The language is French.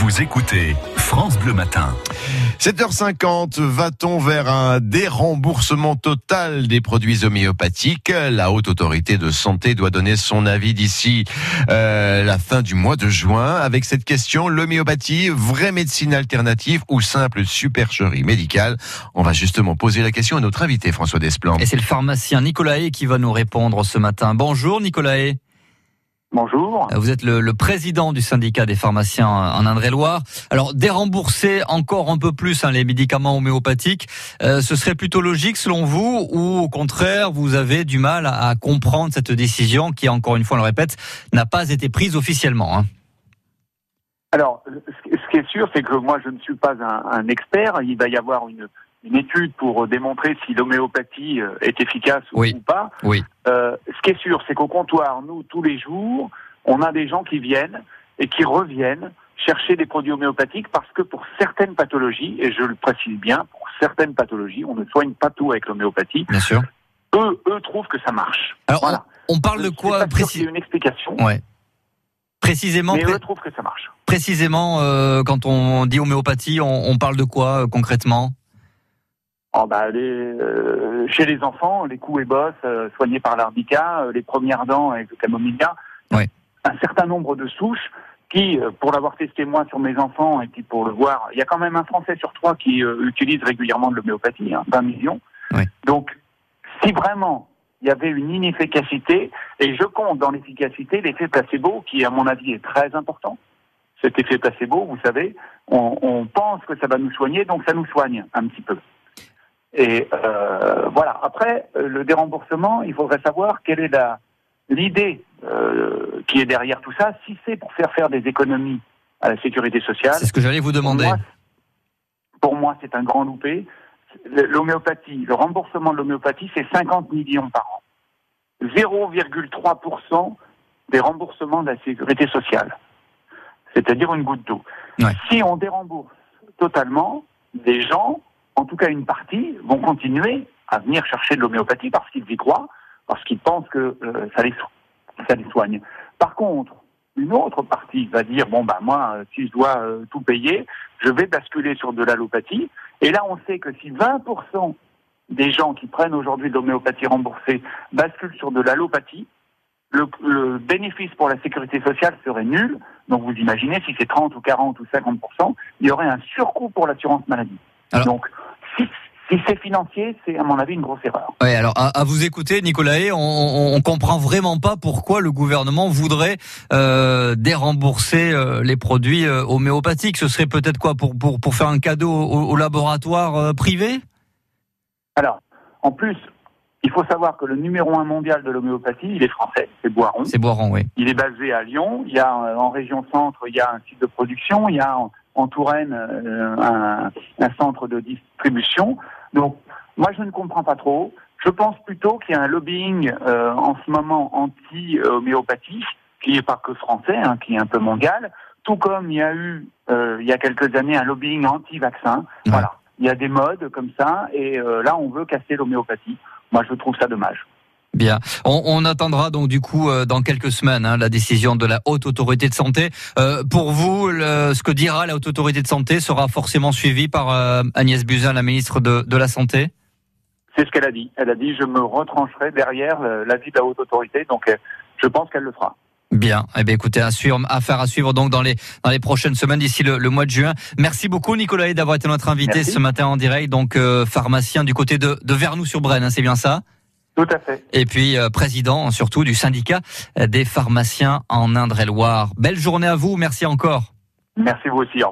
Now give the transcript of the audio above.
Vous écoutez France Bleu Matin. 7h50, va-t-on vers un déremboursement total des produits homéopathiques? La haute autorité de santé doit donner son avis d'ici euh, la fin du mois de juin. Avec cette question, l'homéopathie, vraie médecine alternative ou simple supercherie médicale? On va justement poser la question à notre invité François Desplan. Et c'est le pharmacien Nicolas qui va nous répondre ce matin. Bonjour Nicolas Bonjour. Vous êtes le, président du syndicat des pharmaciens en Indre-et-Loire. Alors, dérembourser encore un peu plus hein, les médicaments homéopathiques, euh, ce serait plutôt logique selon vous ou au contraire, vous avez du mal à, comprendre cette décision qui, encore une fois, on le répète, n'a pas été prise officiellement hein? Alors, ce qui est sûr, c'est que moi, je ne suis pas un, un expert. Il va y avoir une, une étude pour démontrer si l'homéopathie euh, est efficace ou pas. Oui. Euh, ce qui est sûr, c'est qu'au comptoir, nous, tous les jours, on a des gens qui viennent et qui reviennent chercher des produits homéopathiques parce que pour certaines pathologies, et je le précise bien, pour certaines pathologies, on ne soigne pas tout avec l'homéopathie. Bien sûr. Eux, eux trouvent que ça marche. Alors, voilà. on, parle de quoi précisément Une explication. Ouais. Précisément. Mais eux trouvent que ça marche. Précisément, euh, quand on dit homéopathie, on, on parle de quoi euh, concrètement? Oh bah, euh, chez les enfants, les coups et bosses euh, soignés par l'arbica, euh, les premières dents avec le camomilla, oui. un certain nombre de souches qui, pour l'avoir testé moi sur mes enfants et puis pour le voir, il y a quand même un Français sur trois qui utilise régulièrement de l'homéopathie, hein, 20 millions. Oui. Donc, si vraiment il y avait une inefficacité, et je compte dans l'efficacité l'effet placebo, qui à mon avis est très important. Cet effet placebo, vous savez, on, on pense que ça va nous soigner, donc ça nous soigne un petit peu. Et euh, voilà. Après, euh, le déremboursement, il faudrait savoir quelle est la l'idée euh, qui est derrière tout ça. Si c'est pour faire faire des économies à la sécurité sociale, c'est ce que j'allais vous demander. Pour moi, c'est un grand loupé. L'homéopathie, le remboursement de l'homéopathie, c'est 50 millions par an. 0,3% des remboursements de la sécurité sociale. C'est-à-dire une goutte d'eau. Ouais. Si on dérembourse totalement, des gens en tout cas une partie, vont continuer à venir chercher de l'homéopathie parce qu'ils y croient, parce qu'ils pensent que euh, ça, les, ça les soigne. Par contre, une autre partie va dire bon bah moi euh, si je dois euh, tout payer, je vais basculer sur de l'allopathie. Et là on sait que si 20% des gens qui prennent aujourd'hui de l'homéopathie remboursée basculent sur de l'allopathie, le, le, bénéfice pour la sécurité sociale serait nul. Donc vous imaginez si c'est 30 ou 40 ou 50%, il y aurait un surcoût pour l'assurance maladie. Donc si, c'est financier, c'est à mon avis une grosse erreur. Oui, alors à, vous écouter, Nicolas, on, on, comprend vraiment pas pourquoi le gouvernement voudrait euh, dérembourser euh, les produits euh, homéopathiques. Ce serait peut-être quoi pour, pour, pour faire un cadeau au, laboratoire euh, privé? Alors, en plus, il faut savoir que le numéro un mondial de l'homéopathie, il est français, c'est Boiron. C'est Boiron, oui. Il est basé à Lyon. Il y a en région centre, il y a un site de production. Il y a en Touraine un, un, centre de distribution. Donc, moi, je ne comprends pas trop. Je pense plutôt qu'il y a un lobbying euh, en ce moment anti-homéopathie, qui n'est pas que français, hein, qui est un peu mondial, tout comme il y a eu, euh, il y a quelques années, un lobbying anti-vaccin. Voilà, il y a des modes comme ça, et là, on veut casser l'homéopathie. Moi, je trouve ça dommage. Bien. On, attendra donc du coup euh, dans quelques semaines hein, la décision de la haute autorité de santé. Euh, pour vous, ce que dira la haute autorité de santé sera forcément suivi par euh, Agnès Buzyn, la ministre de, de la santé? C'est ce qu'elle a dit. Elle a dit je me retrancherai derrière l'avis de la haute autorité. Donc je pense qu'elle le fera. Bien. Eh bien, écoutez, à suivre, affaire à suivre donc dans les dans les prochaines semaines d'ici le, mois de juin. Merci beaucoup Nicolas d'avoir été notre invité ce matin en direct. Donc pharmacien du côté de, de Vernoux-sur-Brenne, hein, c'est bien ça? Tout à fait. Et puis euh, président surtout du syndicat des pharmaciens en Indre-et-Loire. Belle journée à vous, merci encore. Merci vous aussi, au revoir.